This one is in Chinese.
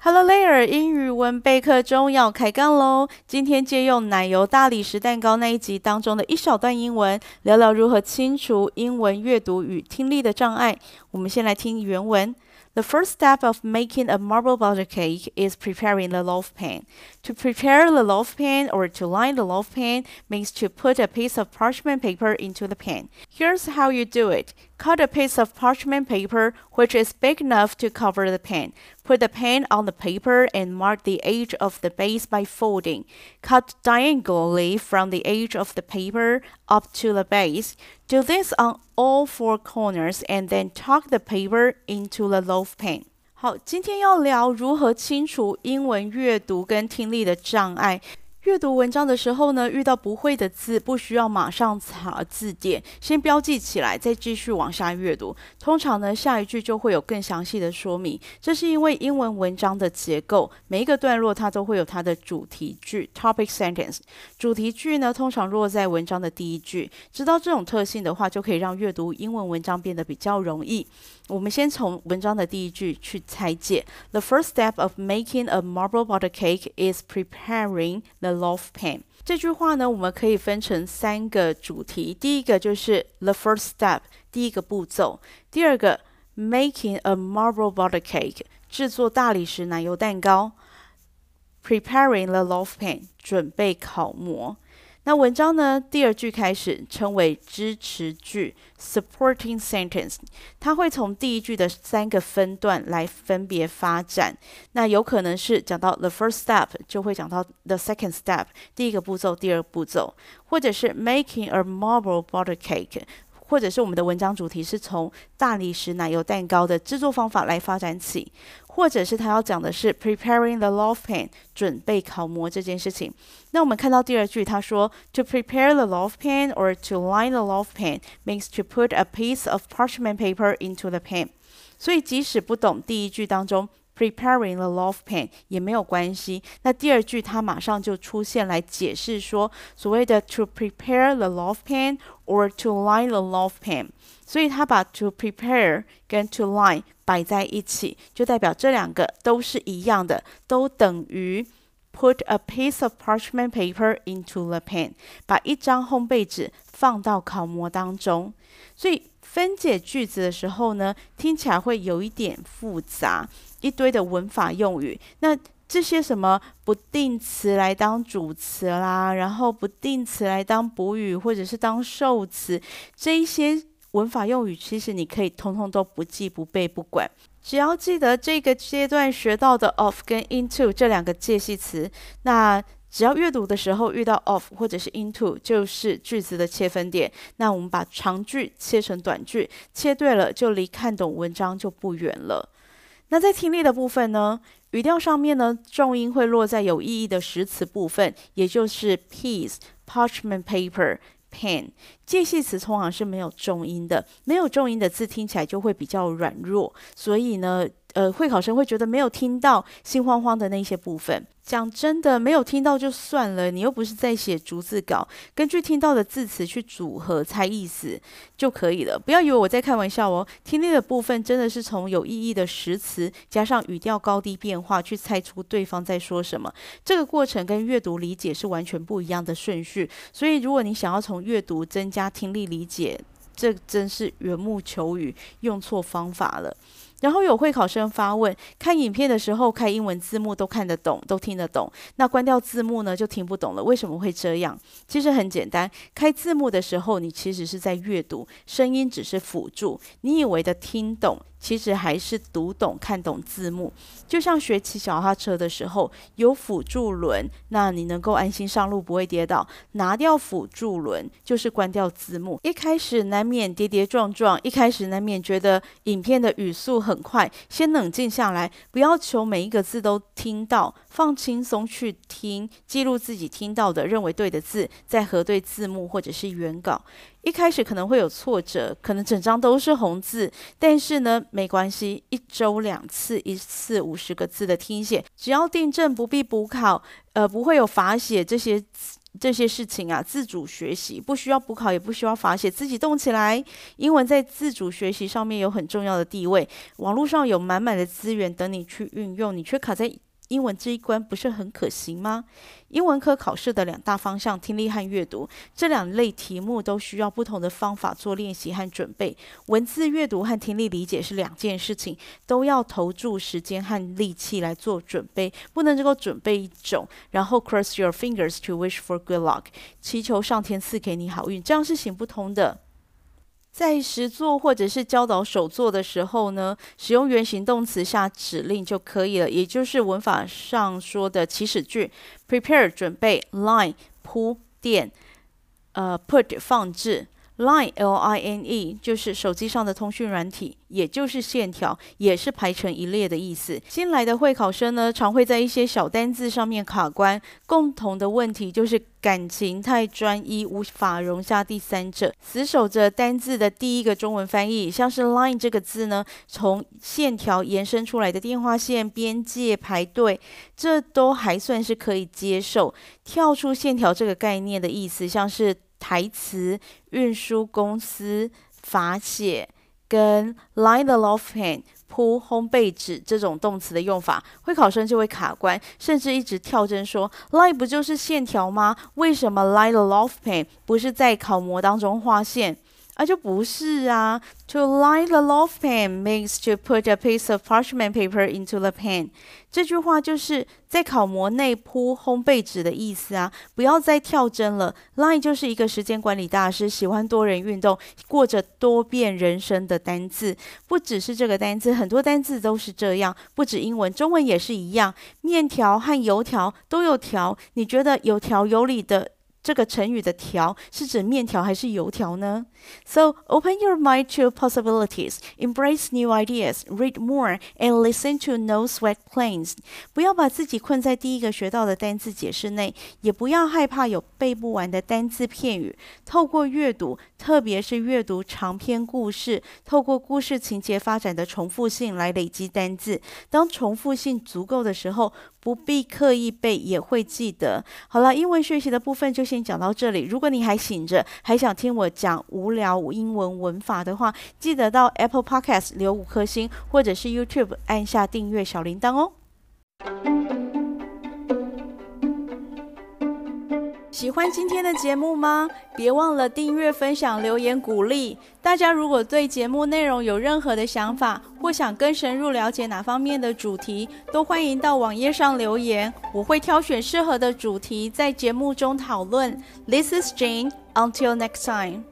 Hello there，英语文备课中要开杠喽！今天借用奶油大理石蛋糕那一集当中的一小段英文，聊聊如何清除英文阅读与听力的障碍。我们先来听原文。The first step of making a marble butter cake is preparing the loaf pan. To prepare the loaf pan or to line the loaf pan means to put a piece of parchment paper into the pan. Here's how you do it. Cut a piece of parchment paper which is big enough to cover the pan. Put the pan on the paper and mark the edge of the base by folding. Cut diagonally from the edge of the paper up to the base. Do this on all four corners and then tuck the paper into the loaf pan. 好，今天要聊如何清除英文阅读跟听力的障碍。 阅读文章的时候呢，遇到不会的字，不需要马上查字典，先标记起来，再继续往下阅读。通常呢，下一句就会有更详细的说明。这是因为英文文章的结构，每一个段落它都会有它的主题句 （topic sentence）。主题句呢，通常落在文章的第一句。知道这种特性的话，就可以让阅读英文文章变得比较容易。我们先从文章的第一句去拆解。The first step of making a marble butter cake is preparing the loaf pan。这句话呢，我们可以分成三个主题。第一个就是 the first step，第一个步骤。第二个 making a marble butter cake，制作大理石奶油蛋糕。Preparing the loaf pan，准备烤模。那文章呢，第二句开始称为支持句 （supporting sentence），它会从第一句的三个分段来分别发展。那有可能是讲到 the first step，就会讲到 the second step，第一个步骤、第二步骤，或者是 making a marble butter cake。或者是我们的文章主题是从大理石奶油蛋糕的制作方法来发展起，或者是他要讲的是 preparing the loaf pan 准备烤模这件事情。那我们看到第二句，他说 to prepare the loaf pan or to line the loaf pan means to put a piece of parchment paper into the pan。所以即使不懂第一句当中。Preparing the loaf pan 也没有关系。那第二句它马上就出现来解释说，所谓的 to prepare the loaf pan or to line the loaf pan，所以它把 to prepare 跟 to line 摆在一起，就代表这两个都是一样的，都等于 put a piece of parchment paper into the pan，把一张烘焙纸放到烤模当中。所以分解句子的时候呢，听起来会有一点复杂。一堆的文法用语，那这些什么不定词来当主词啦，然后不定词来当补语或者是当受词，这一些文法用语，其实你可以通通都不记、不背、不管，只要记得这个阶段学到的 of 跟 into 这两个介系词，那只要阅读的时候遇到 of 或者是 into，就是句子的切分点。那我们把长句切成短句，切对了，就离看懂文章就不远了。那在听力的部分呢，语调上面呢，重音会落在有意义的实词部分，也就是 piece、parchment paper、pen。介系词通常是没有重音的，没有重音的字听起来就会比较软弱，所以呢。呃，会考生会觉得没有听到心慌慌的那些部分。讲真的，没有听到就算了，你又不是在写逐字稿，根据听到的字词去组合猜意思就可以了。不要以为我在开玩笑哦，听力的部分真的是从有意义的实词加上语调高低变化去猜出对方在说什么。这个过程跟阅读理解是完全不一样的顺序。所以，如果你想要从阅读增加听力理解，这真是缘木求鱼，用错方法了。然后有会考生发问：看影片的时候开英文字幕都看得懂，都听得懂，那关掉字幕呢就听不懂了？为什么会这样？其实很简单，开字幕的时候你其实是在阅读，声音只是辅助，你以为的听懂。其实还是读懂、看懂字幕，就像学骑脚踏车的时候有辅助轮，那你能够安心上路，不会跌倒。拿掉辅助轮就是关掉字幕。一开始难免跌跌撞撞，一开始难免觉得影片的语速很快，先冷静下来，不要求每一个字都听到，放轻松去听，记录自己听到的、认为对的字，再核对字幕或者是原稿。一开始可能会有挫折，可能整张都是红字，但是呢，没关系，一周两次，一次五十个字的听写，只要订正不必补考，呃，不会有罚写这些这些事情啊，自主学习，不需要补考，也不需要罚写，自己动起来。英文在自主学习上面有很重要的地位，网络上有满满的资源等你去运用，你却卡在。英文这一关不是很可行吗？英文科考试的两大方向，听力和阅读，这两类题目都需要不同的方法做练习和准备。文字阅读和听力理解是两件事情，都要投注时间和力气来做准备，不能只够准备一种，然后 cross your fingers to wish for good luck，祈求上天赐给你好运，这样是行不通的。在实作或者是教导手作的时候呢，使用原形动词下指令就可以了，也就是文法上说的起始句：prepare 准备，line 铺垫，呃，put 放置。Line L I N E 就是手机上的通讯软体，也就是线条，也是排成一列的意思。新来的会考生呢，常会在一些小单字上面卡关。共同的问题就是感情太专一，无法容下第三者，死守着单字的第一个中文翻译。像是 line 这个字呢，从线条延伸出来的电话线、边界、排队，这都还算是可以接受。跳出线条这个概念的意思，像是。台词、运输公司、法写跟 line the loaf pan 铺烘焙纸这种动词的用法，会考生就会卡关，甚至一直跳针说 line 不就是线条吗？为什么 line the loaf pan 不是在考模当中画线？啊，就不是啊。To line the loaf pan means to put a piece of parchment paper into the pan。这句话就是在烤模内铺烘焙纸的意思啊。不要再跳针了。Line 就是一个时间管理大师，喜欢多人运动，过着多变人生的单字。不只是这个单字，很多单字都是这样。不止英文，中文也是一样。面条和油条都有条，你觉得有条有理的？这个成语的“条”是指面条还是油条呢？So open your mind to possibilities, embrace new ideas, read more, and listen to No Sweat Plans。不要把自己困在第一个学到的单字解释内，也不要害怕有背不完的单字片语。透过阅读，特别是阅读长篇故事，透过故事情节发展的重复性来累积单字。当重复性足够的时候，不必刻意背，也会记得。好了，英文学习的部分就先讲到这里。如果你还醒着，还想听我讲无聊英文文法的话，记得到 Apple Podcast 留五颗星，或者是 YouTube 按下订阅小铃铛哦。喜欢今天的节目吗？别忘了订阅、分享、留言鼓励。大家如果对节目内容有任何的想法，或想更深入了解哪方面的主题，都欢迎到网页上留言，我会挑选适合的主题在节目中讨论。This is Jane. Until next time.